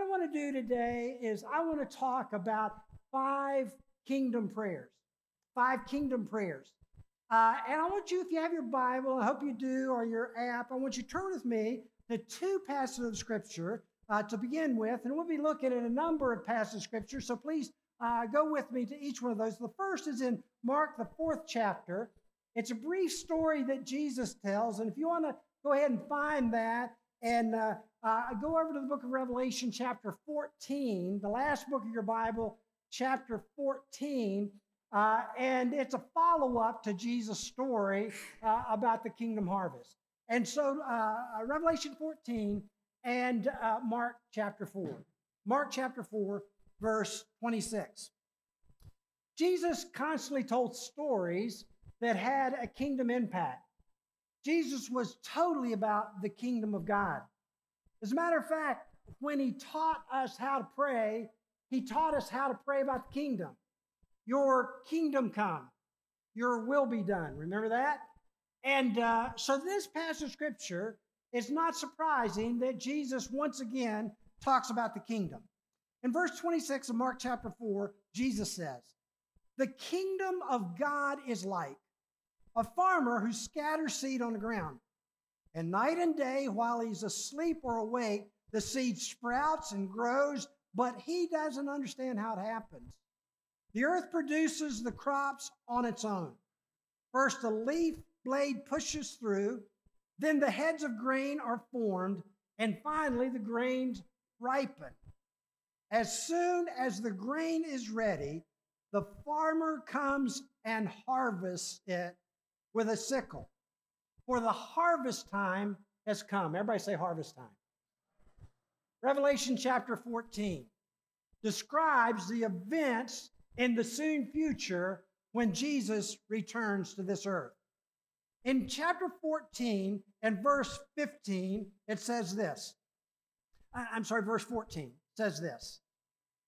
I want to do today is I want to talk about five kingdom prayers. Five kingdom prayers. Uh, and I want you, if you have your Bible, I hope you do, or your app, I want you to turn with me to two passages of Scripture uh, to begin with. And we'll be looking at a number of passages of Scripture. So please uh, go with me to each one of those. The first is in Mark, the fourth chapter. It's a brief story that Jesus tells. And if you want to go ahead and find that and uh, uh, go over to the book of Revelation, chapter 14, the last book of your Bible, chapter 14. Uh, and it's a follow up to Jesus' story uh, about the kingdom harvest. And so, uh, Revelation 14 and uh, Mark chapter 4. Mark chapter 4, verse 26. Jesus constantly told stories that had a kingdom impact. Jesus was totally about the kingdom of God. As a matter of fact, when he taught us how to pray, he taught us how to pray about the kingdom. Your kingdom come, your will be done. Remember that? And uh, so this passage of scripture is not surprising that Jesus once again talks about the kingdom. In verse 26 of Mark chapter 4, Jesus says, The kingdom of God is like a farmer who scatters seed on the ground. And night and day, while he's asleep or awake, the seed sprouts and grows, but he doesn't understand how it happens. The earth produces the crops on its own. First, the leaf blade pushes through, then the heads of grain are formed, and finally, the grains ripen. As soon as the grain is ready, the farmer comes and harvests it with a sickle. For the harvest time has come. Everybody say harvest time. Revelation chapter 14 describes the events in the soon future when Jesus returns to this earth. In chapter 14 and verse 15, it says this. I'm sorry, verse 14 says this.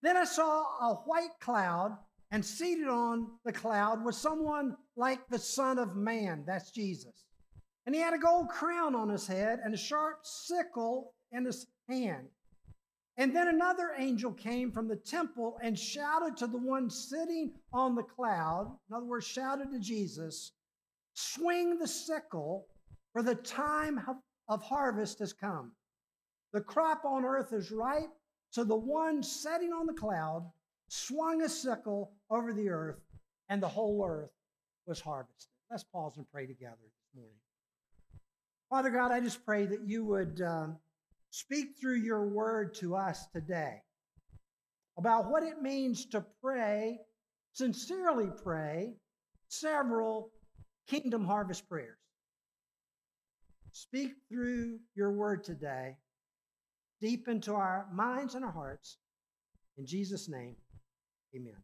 Then I saw a white cloud and seated on the cloud was someone like the Son of Man. That's Jesus. And he had a gold crown on his head and a sharp sickle in his hand. And then another angel came from the temple and shouted to the one sitting on the cloud, in other words, shouted to Jesus, Swing the sickle, for the time of harvest has come. The crop on earth is ripe, so the one sitting on the cloud swung a sickle over the earth, and the whole earth was harvested. Let's pause and pray together this morning. Father God, I just pray that you would um, speak through your word to us today about what it means to pray, sincerely pray, several kingdom harvest prayers. Speak through your word today, deep into our minds and our hearts. In Jesus' name, Amen.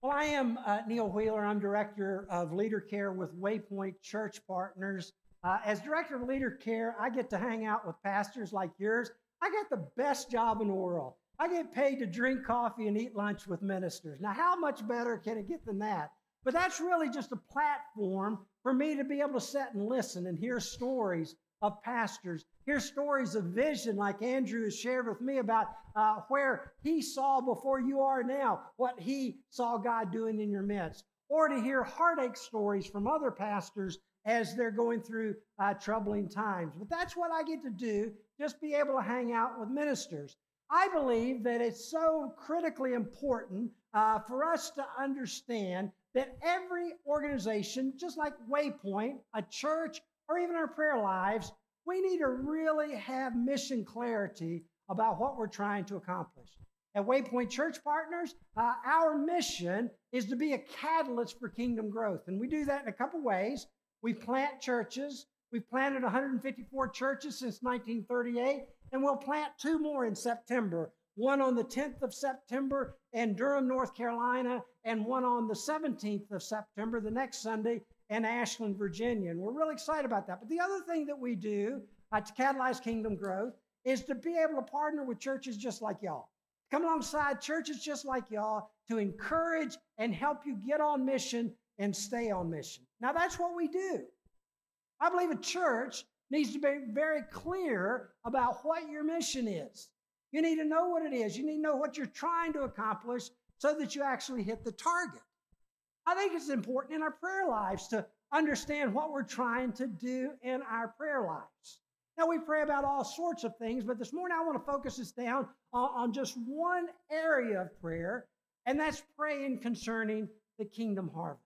Well, I am uh, Neil Wheeler. I'm director of leader care with Waypoint Church Partners. Uh, as director of leader care, I get to hang out with pastors like yours. I got the best job in the world. I get paid to drink coffee and eat lunch with ministers. Now, how much better can it get than that? But that's really just a platform for me to be able to sit and listen and hear stories of pastors hear stories of vision like Andrew has shared with me about uh, where he saw before you are now, what he saw God doing in your midst, or to hear heartache stories from other pastors as they're going through uh, troubling times. But that's what I get to do, just be able to hang out with ministers. I believe that it's so critically important uh, for us to understand that every organization, just like Waypoint, a church, or even our prayer lives, we need to really have mission clarity about what we're trying to accomplish. At Waypoint Church Partners, uh, our mission is to be a catalyst for kingdom growth. And we do that in a couple ways. We plant churches. We've planted 154 churches since 1938, and we'll plant two more in September one on the 10th of September in Durham, North Carolina, and one on the 17th of September, the next Sunday, in Ashland, Virginia. And we're really excited about that. But the other thing that we do uh, to catalyze kingdom growth is to be able to partner with churches just like y'all. Come alongside churches just like y'all to encourage and help you get on mission and stay on mission. Now, that's what we do. I believe a church needs to be very clear about what your mission is. You need to know what it is. You need to know what you're trying to accomplish so that you actually hit the target. I think it's important in our prayer lives to understand what we're trying to do in our prayer lives. Now, we pray about all sorts of things, but this morning I want to focus us down on, just one area of prayer, and that's praying concerning the kingdom harvest.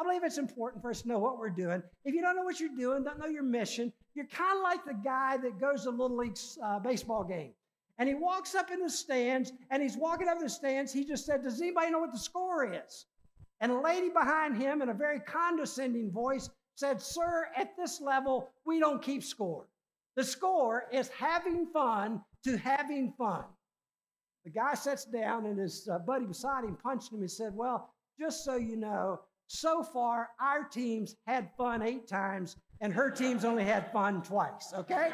I believe it's important for us to know what we're doing. If you don't know what you're doing, don't know your mission, you're kind of like the guy that goes to Little League uh, baseball game. And he walks up in the stands, and he's walking up the stands. He just said, Does anybody know what the score is? And a lady behind him, in a very condescending voice, said, Sir, at this level, we don't keep score. The score is having fun to having fun. The guy sits down and his uh, buddy beside him punched him and said, Well, just so you know, so far our teams had fun eight times and her team's only had fun twice, okay?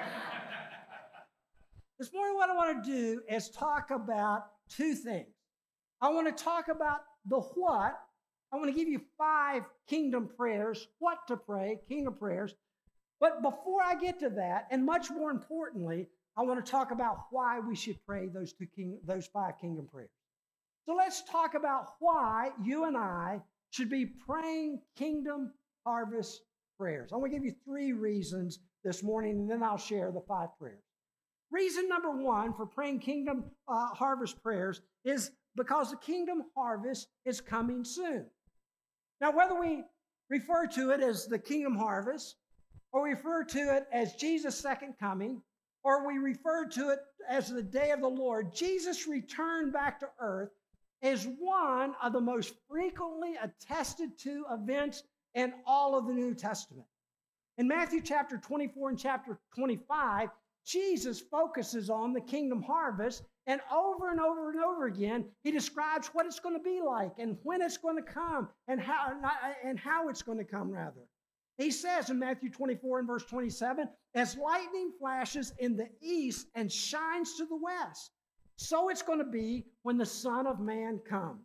this morning, what I want to do is talk about two things. I want to talk about the what. I want to give you five kingdom prayers, what to pray, kingdom prayers. But before I get to that, and much more importantly, I want to talk about why we should pray those two king, those five kingdom prayers. So let's talk about why you and I should be praying kingdom harvest prayers. I want to give you three reasons this morning, and then I'll share the five prayers. Reason number one for praying kingdom uh, harvest prayers is because the kingdom harvest is coming soon. Now, whether we refer to it as the kingdom harvest or we refer to it as Jesus' second coming, or we refer to it as the day of the Lord, Jesus' return back to earth is one of the most frequently attested to events in all of the New Testament. In Matthew chapter 24 and chapter 25, Jesus focuses on the kingdom harvest, and over and over and over again, he describes what it's going to be like and when it's going to come and how, and how it's going to come, rather. He says in Matthew 24 and verse 27 as lightning flashes in the east and shines to the west, so it's going to be when the Son of Man comes.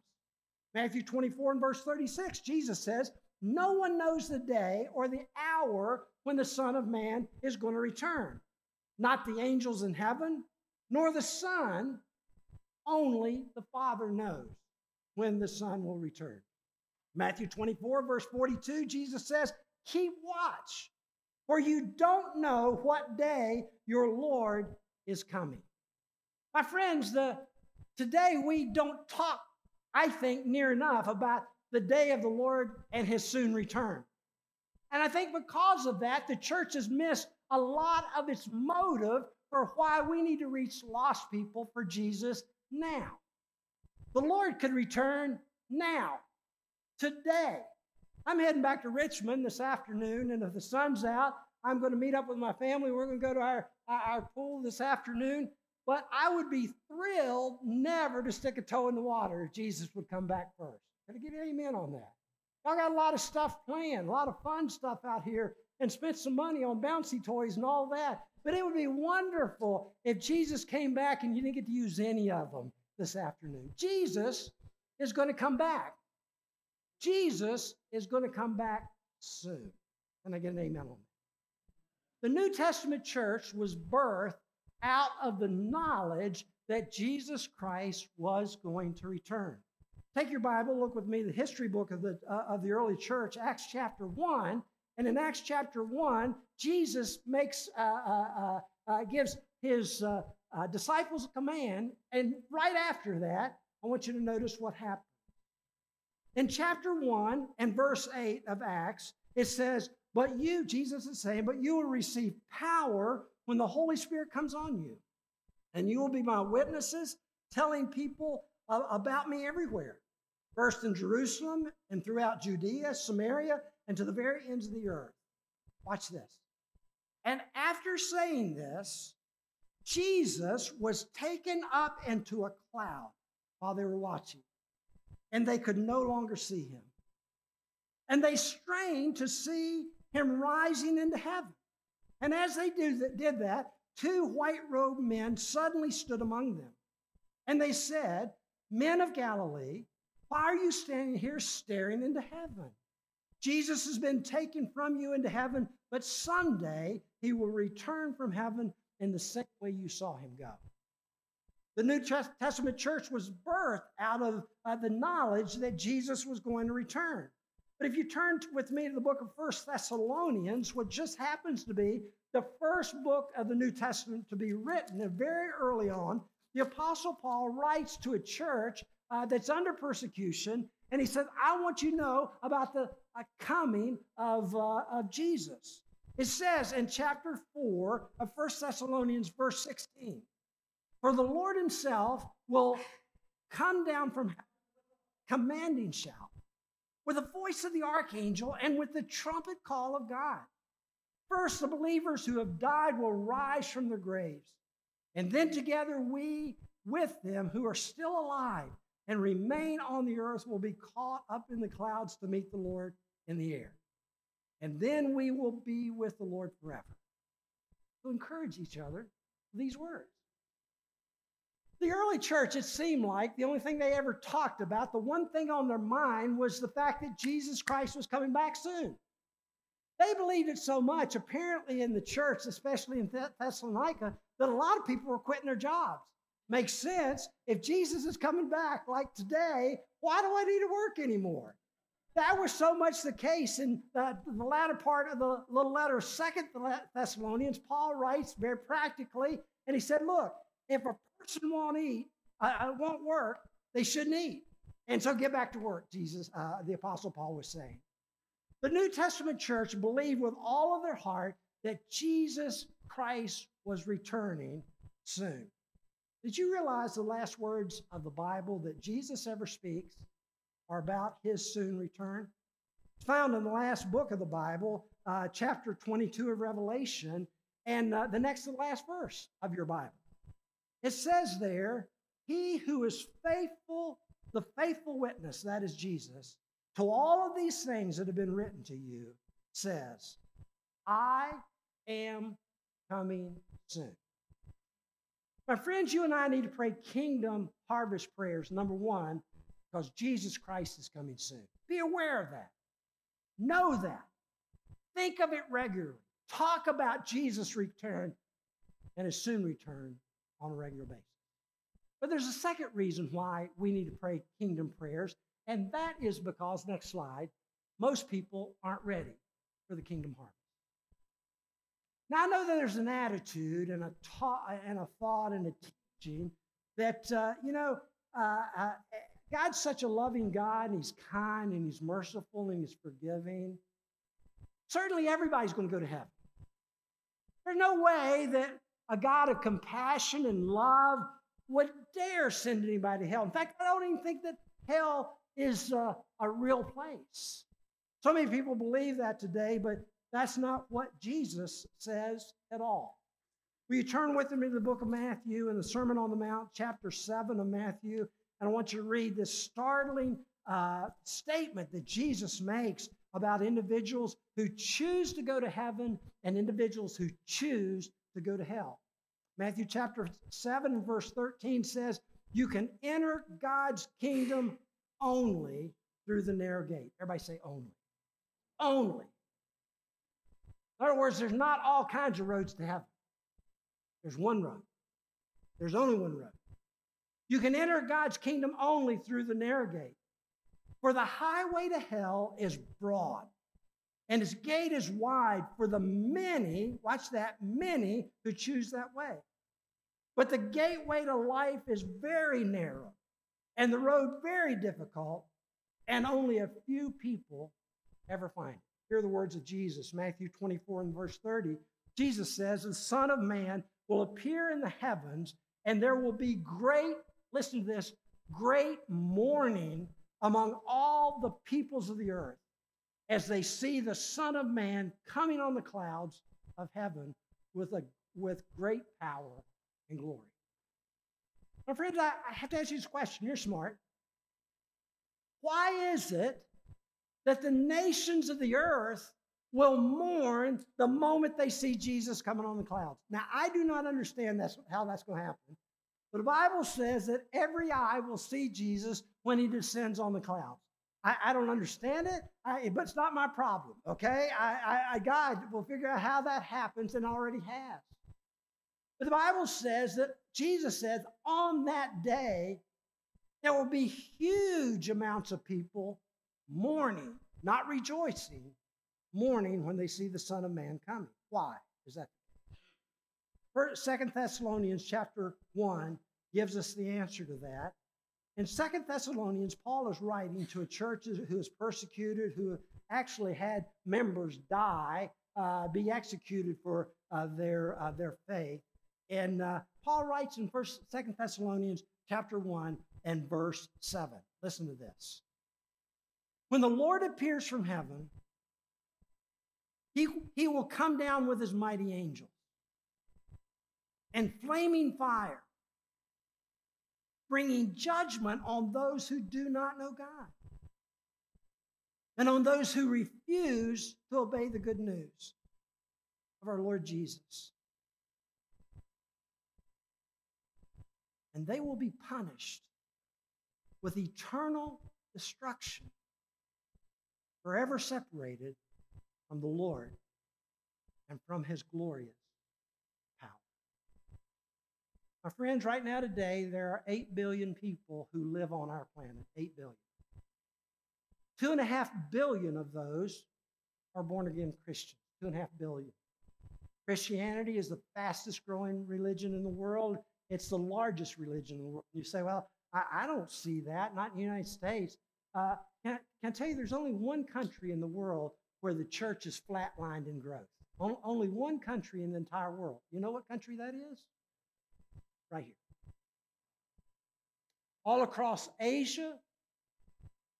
Matthew 24 and verse 36, Jesus says, No one knows the day or the hour when the Son of Man is going to return. Not the angels in heaven, nor the Son, only the Father knows when the Son will return. Matthew 24, verse 42, Jesus says, Keep watch, for you don't know what day your Lord is coming. My friends, the, today we don't talk, I think, near enough about the day of the Lord and his soon return. And I think because of that, the church has missed a lot of its motive for why we need to reach lost people for Jesus now. The Lord could return now, today. I'm heading back to Richmond this afternoon, and if the sun's out, I'm going to meet up with my family. We're going to go to our, our pool this afternoon. But I would be thrilled never to stick a toe in the water if Jesus would come back first. Can I get an amen on that? Y'all got a lot of stuff planned, a lot of fun stuff out here, and spent some money on bouncy toys and all that. But it would be wonderful if Jesus came back and you didn't get to use any of them this afternoon. Jesus is going to come back. Jesus is going to come back soon. Can I get an amen on that? The New Testament church was birthed out of the knowledge that Jesus Christ was going to return. Take your Bible, look with me, the history book of the, uh, of the early church, Acts chapter 1. And in Acts chapter 1, Jesus makes, uh, uh, uh, uh gives his uh, disciples a command. And right after that, I want you to notice what happened. In chapter 1 and verse 8 of Acts, it says, But you, Jesus is saying, but you will receive power when the Holy Spirit comes on you. And you will be my witnesses, telling people about me everywhere, first in Jerusalem and throughout Judea, Samaria, and to the very ends of the earth. Watch this. And after saying this, Jesus was taken up into a cloud while they were watching and they could no longer see him. And they strained to see him rising into heaven. And as they did that, two white robed men suddenly stood among them. And they said, Men of Galilee, why are you standing here staring into heaven? Jesus has been taken from you into heaven, but someday he will return from heaven in the same way you saw him go. The New Testament church was birthed out of uh, the knowledge that Jesus was going to return. But if you turn with me to the book of First Thessalonians, what just happens to be the first book of the New Testament to be written, very early on, the Apostle Paul writes to a church uh, that's under persecution, and he says, I want you to know about the uh, coming of, uh, of Jesus. It says in chapter 4 of First Thessalonians, verse 16, For the Lord himself will come down from heaven, commanding shout, with the voice of the archangel, and with the trumpet call of God. First, the believers who have died will rise from their graves, and then together we with them who are still alive and remain on the earth will be caught up in the clouds to meet the Lord in the air. And then we will be with the Lord forever. So encourage each other these words. The early church, it seemed like the only thing they ever talked about, the one thing on their mind was the fact that Jesus Christ was coming back soon. They believed it so much, apparently, in the church, especially in Thessalonica, that a lot of people were quitting their jobs. Makes sense. If Jesus is coming back like today, why do I need to work anymore? That was so much the case in the, the latter part of the little letter, Second Thessalonians. Paul writes very practically, and he said, "Look, if a person won't eat, uh, won't work, they shouldn't eat, and so get back to work." Jesus, uh, the Apostle Paul, was saying. The New Testament church believed with all of their heart that Jesus Christ was returning soon. Did you realize the last words of the Bible that Jesus ever speaks are about his soon return? It's found in the last book of the Bible, uh, chapter 22 of Revelation, and uh, the next to the last verse of your Bible. It says there, He who is faithful, the faithful witness, that is Jesus, to all of these things that have been written to you, says, I am coming soon. My friends, you and I need to pray kingdom harvest prayers, number one, because Jesus Christ is coming soon. Be aware of that. Know that. Think of it regularly. Talk about Jesus' return and his soon return on a regular basis. But there's a second reason why we need to pray kingdom prayers, and that is because, next slide, most people aren't ready for the kingdom harvest. Now, I know that there's an attitude and a, ta- and a thought and a teaching that, uh, you know, uh, uh, God's such a loving God and He's kind and He's merciful and He's forgiving. Certainly, everybody's going to go to heaven. There's no way that a God of compassion and love would dare send anybody to hell. In fact, I don't even think that hell is uh, a real place. So many people believe that today, but that's not what Jesus says at all. Will you turn with me to the book of Matthew and the Sermon on the Mount, chapter 7 of Matthew? And I want you to read this startling uh, statement that Jesus makes about individuals who choose to go to heaven and individuals who choose to go to hell. Matthew chapter 7, verse 13 says, You can enter God's kingdom only through the narrow gate. Everybody say only. Only. In other words, there's not all kinds of roads to heaven. There's one road. There's only one road. You can enter God's kingdom only through the narrow gate. For the highway to hell is broad, and its gate is wide for the many, watch that, many who choose that way. But the gateway to life is very narrow, and the road very difficult, and only a few people ever find it. Hear the words of Jesus, Matthew 24 and verse 30. Jesus says, The Son of Man will appear in the heavens, and there will be great, listen to this, great mourning among all the peoples of the earth as they see the Son of Man coming on the clouds of heaven with, a, with great power and glory. My friends, I, I have to ask you this question. You're smart. Why is it that the nations of the earth will mourn the moment they see Jesus coming on the clouds. Now, I do not understand that's, how that's going to happen, but the Bible says that every eye will see Jesus when he descends on the clouds. I, I don't understand it, I, but it's not my problem, okay? I, I, God will figure out how that happens and already has. But the Bible says that Jesus says on that day, there will be huge amounts of people mourning, not rejoicing, mourning when they see the Son of Man coming. Why is that? First, Second Thessalonians chapter 1 gives us the answer to that. In Second Thessalonians, Paul is writing to a church who is persecuted, who actually had members die, uh, be executed for uh, their, uh, their faith. And uh, Paul writes in First, Second Thessalonians chapter 1 and verse 7. Listen to this. When the Lord appears from heaven, he, he will come down with his mighty angels and flaming fire, bringing judgment on those who do not know God and on those who refuse to obey the good news of our Lord Jesus. And they will be punished with eternal destruction, forever separated from the Lord and from his glorious power. My friends, right now today, there are 8 billion people who live on our planet. 8 billion. Two and a half billion of those are born again Christians. Two and a half billion. Christianity is the fastest growing religion in the world. It's the largest religion in the world. You say, well, I, I don't see that, not in the United States. Uh, can, I, can I tell you, there's only one country in the world where the church is flatlined in growth. Only one country in the entire world. You know what country that is? Right here. All across Asia,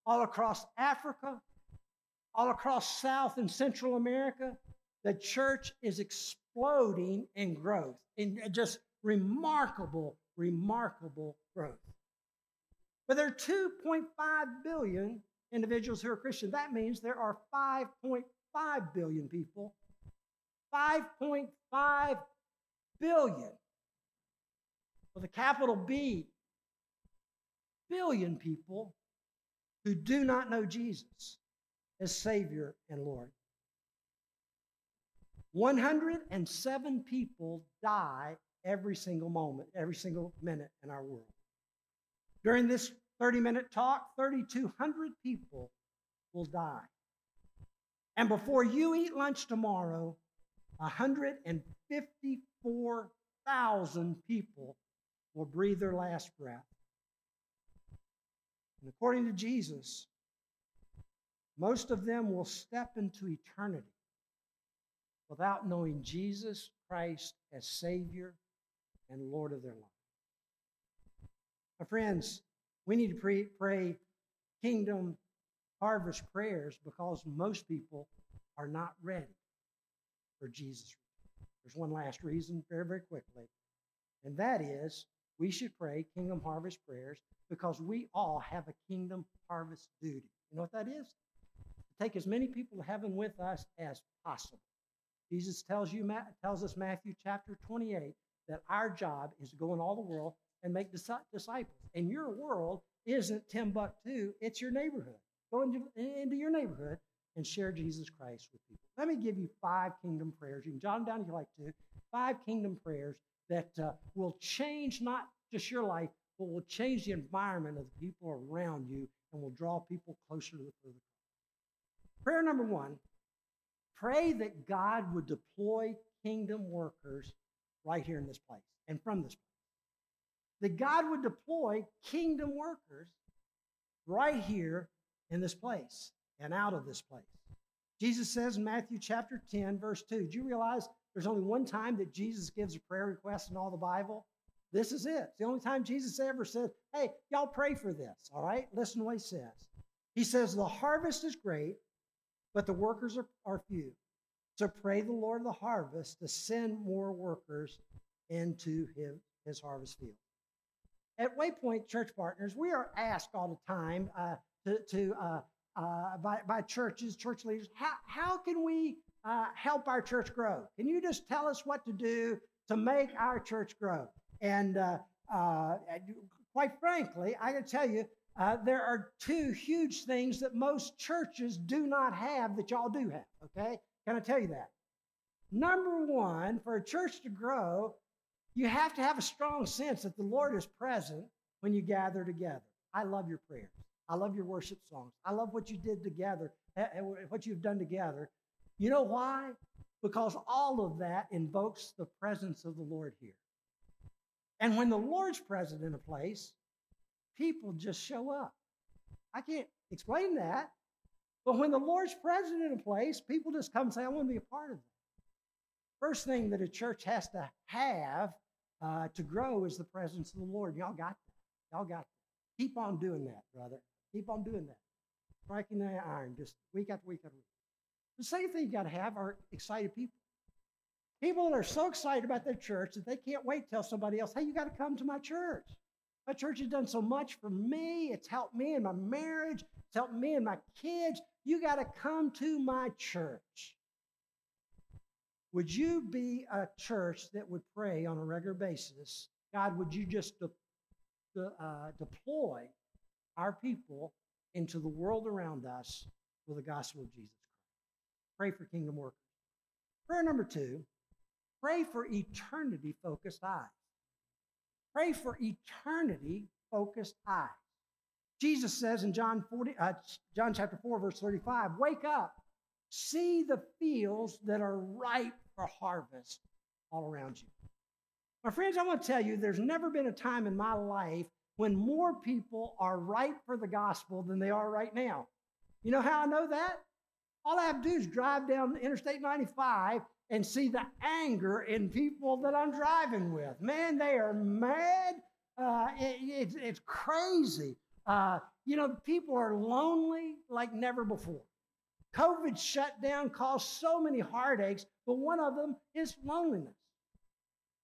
all across Africa, all across South and Central America, the church is exploding in growth, in just remarkable, remarkable growth. But there are 2.5 billion individuals who are Christian. That means there are 5.5 billion people. 5.5 billion with a capital B, billion people who do not know Jesus as Savior and Lord. 107 people die every single moment, every single minute in our world. During this 30 minute talk, 3,200 people will die. And before you eat lunch tomorrow, 154,000 people will breathe their last breath. And according to Jesus, most of them will step into eternity without knowing Jesus Christ as Savior and Lord of their life. My friends, we need to pray, pray kingdom harvest prayers because most people are not ready for Jesus. There's one last reason, very, very quickly, and that is we should pray kingdom harvest prayers because we all have a kingdom harvest duty. You know what that is? To take as many people to heaven with us as possible. Jesus tells you tells us Matthew chapter 28 that our job is to go in all the world and make disciples. And your world isn't Timbuktu, it's your neighborhood. Go into, into your neighborhood and share Jesus Christ with people. Let me give you five kingdom prayers. You can jot them down if you like to. Five kingdom prayers that uh, will change not just your life, but will change the environment of the people around you and will draw people closer to the foot of. Prayer number one pray that God would deploy kingdom workers right here in this place and from this place that God would deploy kingdom workers right here in this place and out of this place. Jesus says in Matthew chapter 10, verse 2, do you realize there's only one time that Jesus gives a prayer request in all the Bible? This is it. It's the only time Jesus ever said, hey, y'all pray for this, all right? Listen to what he says. He says, the harvest is great, but the workers are, are few. So pray the Lord of the harvest to send more workers into his, his harvest field at Waypoint Church Partners, we are asked all the time uh, to, to uh, uh, by, by churches, church leaders, how, how can we uh, help our church grow? Can you just tell us what to do to make our church grow? And uh, uh, quite frankly, I can tell you, there are two huge things that most churches do not have that y'all do have, okay? Can I tell you that? Number one, for a church to grow, You have to have a strong sense that the Lord is present when you gather together. I love your prayers. I love your worship songs. I love what you did together, eh, eh, what you've done together. You know why? Because all of that invokes the presence of the Lord here. And when the Lord's present in a place, people just show up. I can't explain that. But when the Lord's present in a place, people just come and say, I want to be a part of it. First thing that a church has to have uh, to grow is the presence of the Lord. Y'all got that. Y'all got that. Keep on doing that, brother. Keep on doing that. Striking the iron just week after week after week. The same thing you got to have are excited people. People that are so excited about their church that they can't wait to tell somebody else, hey, you got to come to my church. My church has done so much for me. It's helped me in my marriage. It's helped me and my kids. You got to come to my church. Would you be a church that would pray on a regular basis? God, would you just de- de- uh, deploy our people into the world around us with the gospel of Jesus Christ? Pray for kingdom workers. Prayer number two pray for eternity focused eyes. Pray for eternity focused eyes. Jesus says in John 40, uh, John chapter 4, verse 35, wake up, see the fields that are ripe for harvest all around you. My friends, I want to tell you, there's never been a time in my life when more people are ripe for the gospel than they are right now. You know how I know that? All I have to do is drive down Interstate 95 and see the anger in people that I'm driving with. Man, they are mad. Uh, it, it's, it's crazy. Uh, you know, people are lonely like never before. COVID shutdown caused so many heartaches, but one of them is loneliness.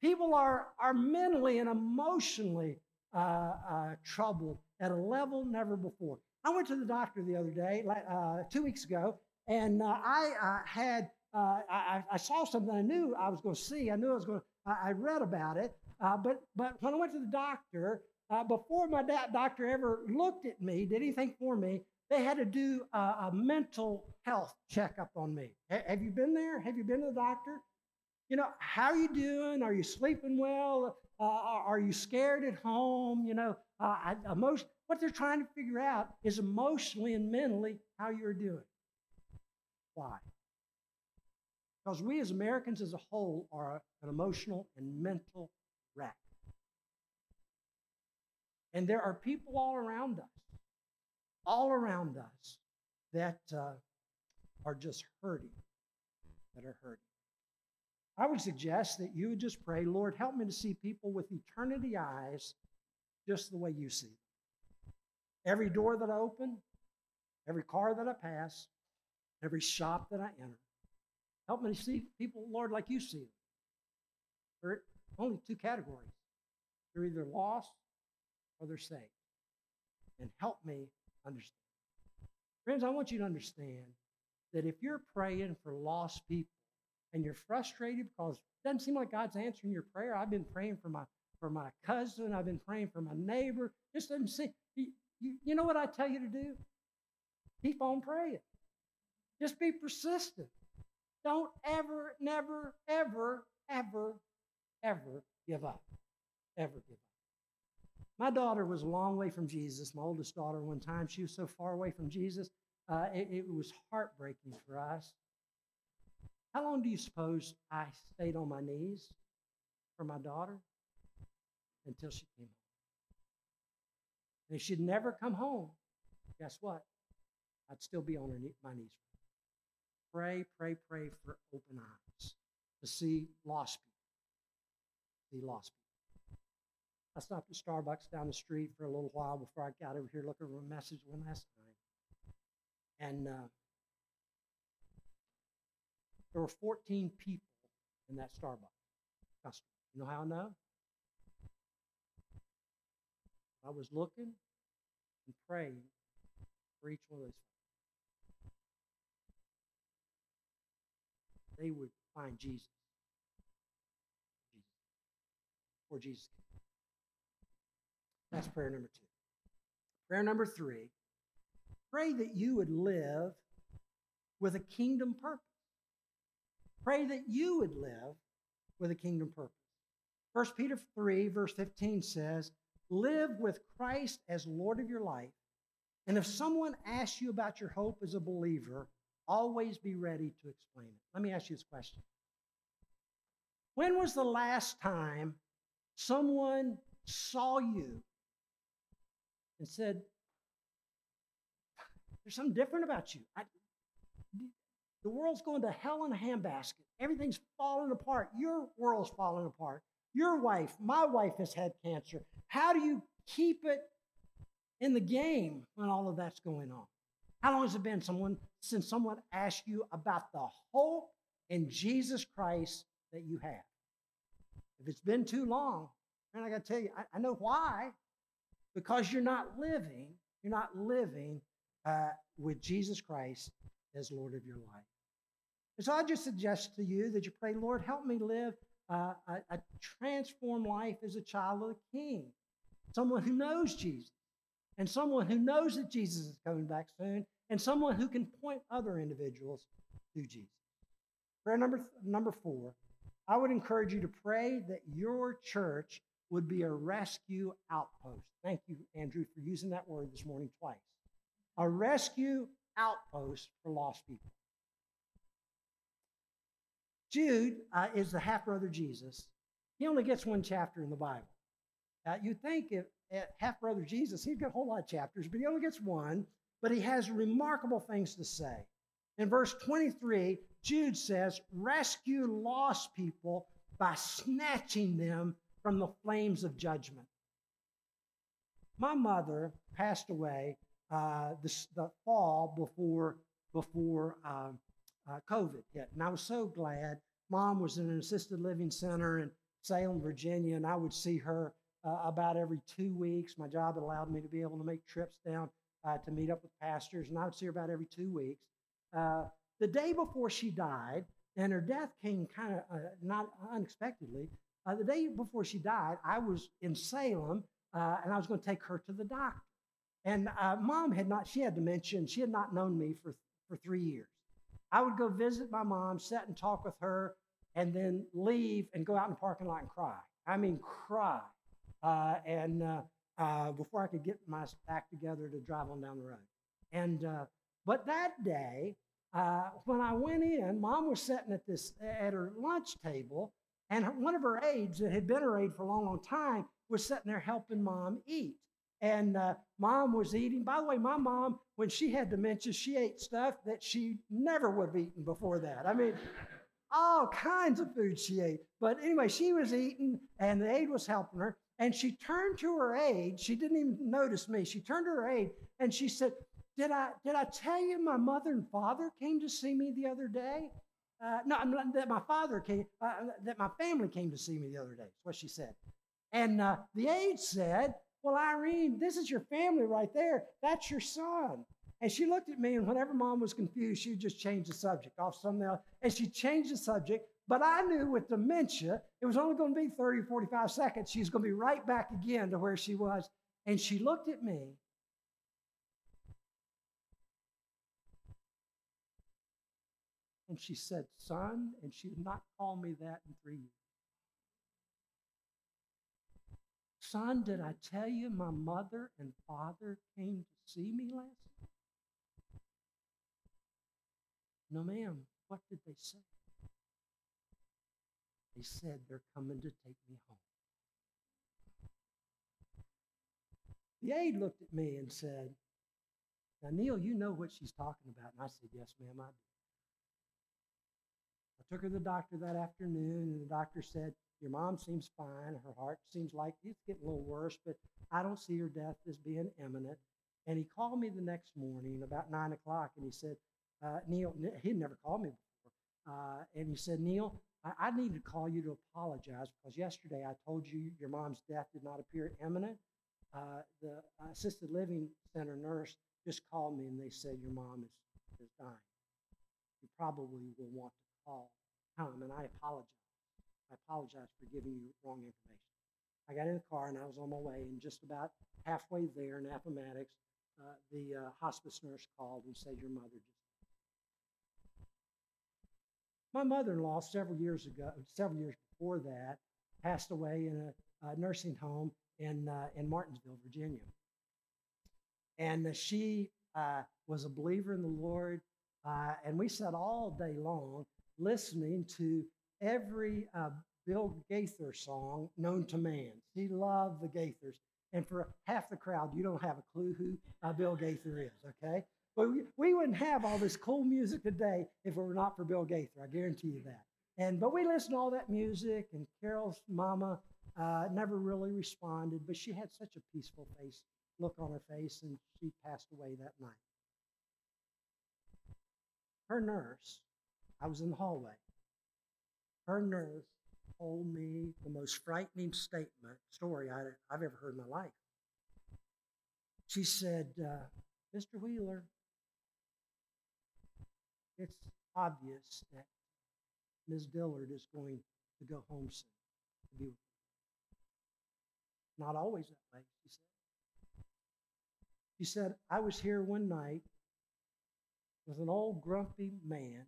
People are, are mentally and emotionally uh, uh, troubled at a level never before. I went to the doctor the other day, uh, two weeks ago, and uh, I uh, had uh, I, I, saw something I knew I was going to see. I knew I was going. I read about it, but but when I went to the doctor, before my da- doctor ever looked at me, did anything for me, they had to do a, a mental health checkup on me. H- have you been there? Have you been to the doctor? You know, how are you doing? Are you sleeping well? Uh, are you scared at home? You know, uh, emotion. What they're trying to figure out is emotionally and mentally how you're doing. Why? Because we as Americans as a whole are an emotional and mental wreck. And there are people all around us all around us that uh, are just hurting, that are hurting. I would suggest that you would just pray, Lord, help me to see people with eternity eyes just the way you see them. Every door that I open, every car that I pass, every shop that I enter, help me to see people, Lord, like you see them. There are only two categories they're either lost or they're saved. And help me understand. Friends, I want you to understand that if you're praying for lost people and you're frustrated because it doesn't seem like God's answering your prayer, I've been praying for my for my cousin, I've been praying for my neighbor. Just doesn't seem. You, you, know what I tell you to do? Keep on praying. Just be persistent. Don't ever, never, ever, ever, ever give up. Ever give up. My daughter was a long way from Jesus. My oldest daughter, one time, she was so far away from Jesus, uh, it, it was heartbreaking for us. How long do you suppose I stayed on my knees for my daughter? Until she came home. And if she'd never come home, guess what? I'd still be on knee, my knees. Pray, pray, pray for open eyes to see lost people. See lost people. I stopped at Starbucks down the street for a little while before I got over here looking for a message one last time. And uh, there were 14 people in that Starbucks. You know how I know? I was looking and praying for each one of those. They would find Jesus. Jesus. Or Jesus. That's prayer number two. Prayer number three pray that you would live with a kingdom purpose. Pray that you would live with a kingdom purpose. 1 Peter 3, verse 15 says, Live with Christ as Lord of your life. And if someone asks you about your hope as a believer, always be ready to explain it. Let me ask you this question When was the last time someone saw you and said, There's something different about you? I, the world's going to hell in a handbasket. Everything's falling apart. Your world's falling apart. Your wife, my wife has had cancer. How do you keep it in the game when all of that's going on? How long has it been someone since someone asked you about the hope in Jesus Christ that you have? If it's been too long, and I got to tell you, I, I, know why. Because you're not living, you're not living uh, with Jesus Christ as Lord of your life. And so I just suggest to you that you pray, Lord, help me live uh, a, a transformed life as a child of the King, someone who knows Jesus, and someone who knows that Jesus is coming back soon, and someone who can point other individuals to Jesus. Prayer number, number four, I would encourage you to pray that your church would be a rescue outpost. Thank you, Andrew, for using that word this morning twice. A rescue outpost for lost people. Jude uh, is the half brother Jesus. He only gets one chapter in the Bible. Uh, you'd think if half brother Jesus, he'd get a whole lot of chapters, but he only gets one. But he has remarkable things to say. In verse 23, Jude says, Rescue lost people by snatching them from the flames of judgment. My mother passed away uh, the, the, fall before, before uh, uh, COVID hit. And I was so glad. Mom was in an assisted living center in Salem, Virginia, and I would see her uh, about every two weeks. My job had allowed me to be able to make trips down uh, to meet up with pastors, and I would see her about every two weeks. Uh, the day before she died, and her death came kind of not unexpectedly. Uh, the day before she died, I was in Salem, uh, and I was going to take her to the doctor. And mom had not; she had dementia, and she had not known me for for three years. I would go visit my mom, sit and talk with her, and then leave and go out in the parking lot and cry. I mean, cry. Uh, and uh, uh, before I could get my act together to drive on down the road. And uh, but that day, uh, when I went in, Mom was sitting at this at her lunch table, and one of her aides that had been her aide for a long, long time was sitting there helping Mom eat. And uh, mom was eating. By the way, my mom, when she had dementia, she ate stuff that she never would have eaten before that. I mean, all kinds of food she ate. But anyway, she was eating, and the aide was helping her. And she turned to her aide. She didn't even notice me. She turned to her aide and she said, Did I, did I tell you my mother and father came to see me the other day? Uh, no, that my father came, uh, that my family came to see me the other day. That's what she said. And uh, the aide said, well, Irene, this is your family right there. That's your son. And she looked at me, and whenever mom was confused, she would just change the subject off something else. And she changed the subject. But I knew with dementia, it was only going to be 30 or 45 seconds. She's going to be right back again to where she was. And she looked at me. And she said, Son, and she did not call me that in three years. Son, did I tell you my mother and father came to see me last night? No, ma'am. What did they say? They said they're coming to take me home. The aide looked at me and said, Now, Neil, you know what she's talking about. And I said, Yes, ma'am, I do. Took her to the doctor that afternoon, and the doctor said, your mom seems fine. Her heart seems like it's getting a little worse, but I don't see her death as being imminent. And he called me the next morning about nine o'clock and he said, uh, Neil, he'd never called me before. Uh, and he said, Neil, I, I need to call you to apologize because yesterday I told you your mom's death did not appear imminent. Uh, the assisted living center nurse just called me and they said your mom is, is dying. You probably will want to home, and I apologize. I apologize for giving you wrong information. I got in the car and I was on my way, and just about halfway there in Appomattox, uh, the uh, hospice nurse called and said, Your mother just. My mother in law, several years ago, several years before that, passed away in a, a nursing home in, uh, in Martinsville, Virginia. And she uh, was a believer in the Lord. Uh, and we sat all day long listening to every uh, Bill Gaither song known to man. She loved the Gaithers. And for half the crowd, you don't have a clue who uh, Bill Gaither is, okay? But we, we wouldn't have all this cool music today if it were not for Bill Gaither. I guarantee you that. And but we listened to all that music, and Carol's mama uh, never really responded, but she had such a peaceful face, look on her face, and she passed away that night. Her nurse, I was in the hallway. Her nurse told me the most frightening statement, story I, have ever heard in my life. She said, uh, Mr. Wheeler, it's obvious that Ms. Dillard is going to go home soon to be with Not always that way, she said. She said, I was here one night with an old grumpy man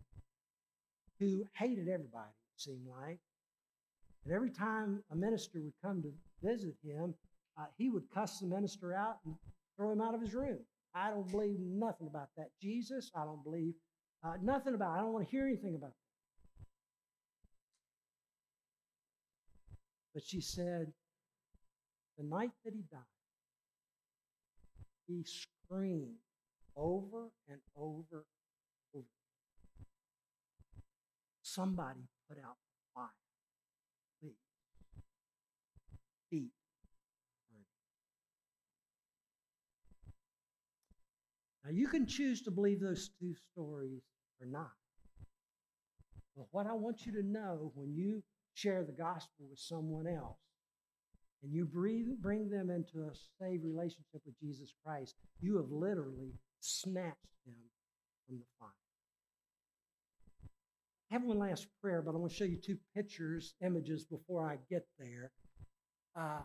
who hated everybody, it seemed like. And every time a minister would come to visit him, uh, he would cuss the minister out and throw him out of his room. I don't believe nothing about that. Jesus, I don't believe uh, nothing about it. I don't want to hear anything about that. But she said, the night that he died, he screamed over and over. Somebody put out fire. Please. Deep. Now, you can choose to believe those two stories or not. But what I want you to know when you share the gospel with someone else and you bring them into a saved relationship with Jesus Christ, you have literally snatched them from the fire. I have one last prayer, but I want to show you two pictures, images before I get there. Uh,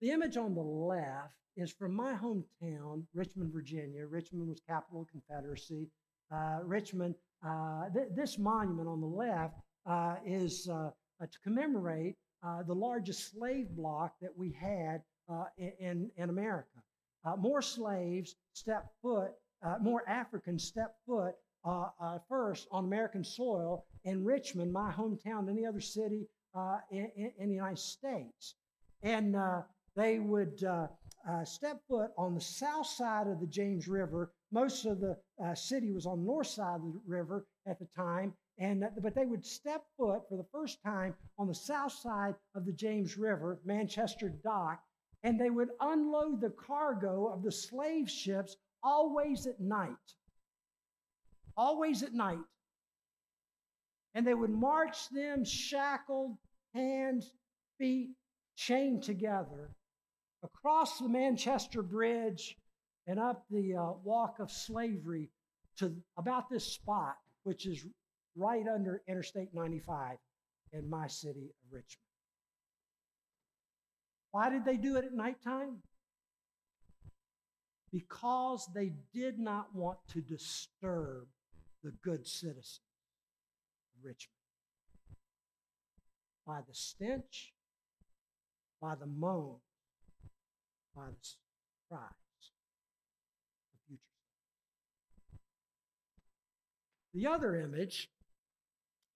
the image on the left is from my hometown, Richmond, Virginia. Richmond was capital of Confederacy. Uh, Richmond, uh, th- this monument on the left uh, is uh, to commemorate uh, the largest slave block that we had in, in America. more slaves stepped foot, more Africans stepped foot first on American soil in Richmond, my hometown, any other city in, in, the United States. And they would uh, uh, step foot on the south side of the James River. Most of the uh, city was on the north side of the river at the time, and but they would step foot for the first time on the south side of the James River, Manchester Dock, and they would unload the cargo of the slave ships always at night. Always at night. And they would march them shackled, hands, feet, chained together across the Manchester Bridge and up the uh, walk of slavery to about this spot, which is right under Interstate 95 in my city of Richmond. Why did they do it at nighttime? Because they did not want to disturb the good citizen of Richmond. By the stench, by the moan, by the cries of future. The other image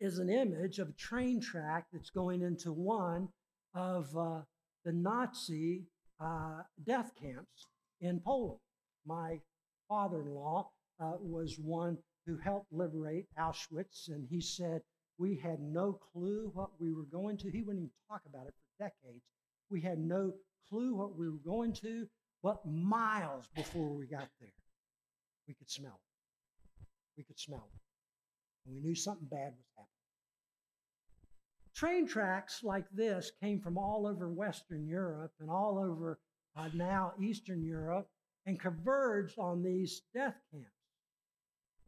is an image of a train track that's going into one of uh, the Nazi uh, death camps in Poland. My father in law uh, was one who helped liberate Auschwitz, and he said, We had no clue what we were going to. He wouldn't even talk about it for decades. We had no clue what we were going to, but miles before we got there, we could smell it. We could smell it. And we knew something bad was happening. Train tracks like this came from all over Western Europe and all over uh, now Eastern Europe and converged on these death camps.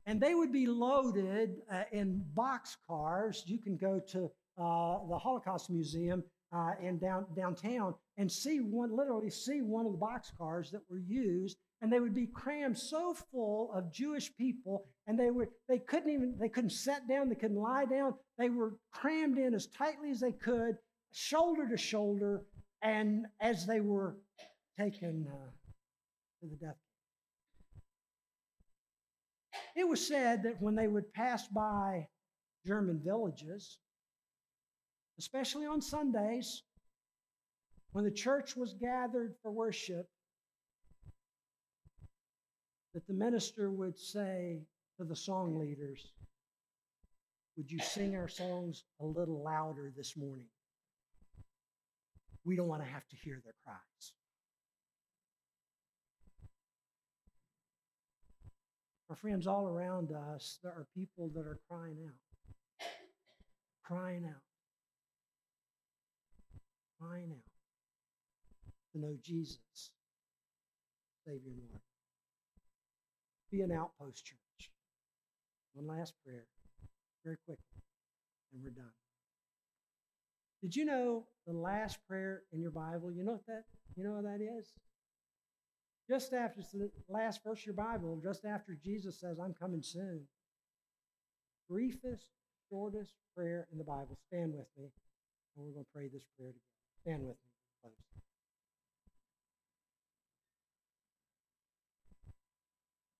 And they would be loaded uh, in box cars. You can go to uh, the Holocaust Museum uh, in down, downtown and see one, literally see one of the box cars that were used, and they would be crammed so full of Jewish people, and they were they couldn't even they couldn't sit down, they couldn't lie down. They were crammed in as tightly as they could, shoulder to shoulder, and as they were taken uh, to the death. It was said that when they would pass by German villages, especially on Sundays, when the church was gathered for worship, that the minister would say to the song leaders, Would you sing our songs a little louder this morning? We don't want to have to hear their cries. Our friends all around us, there are people that are crying out, crying out, crying out to know Jesus, Savior and Lord. Be an outpost church. One last prayer, very quickly, and we're done. Did you know the last prayer in your Bible? You know what that? You know what that is? Just after the last verse of your Bible, just after Jesus says, I'm coming soon. Briefest, shortest prayer in the Bible. Stand with me, and we're going to pray this prayer together. Stand with me. Close.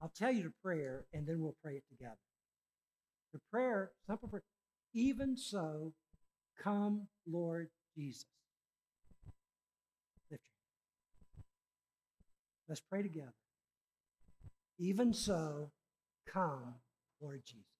I'll tell you the prayer, and then we'll pray it together. The prayer, simple prayer, even so, come, Lord Jesus. Lift your Let's pray together. Even so, come, Lord Jesus.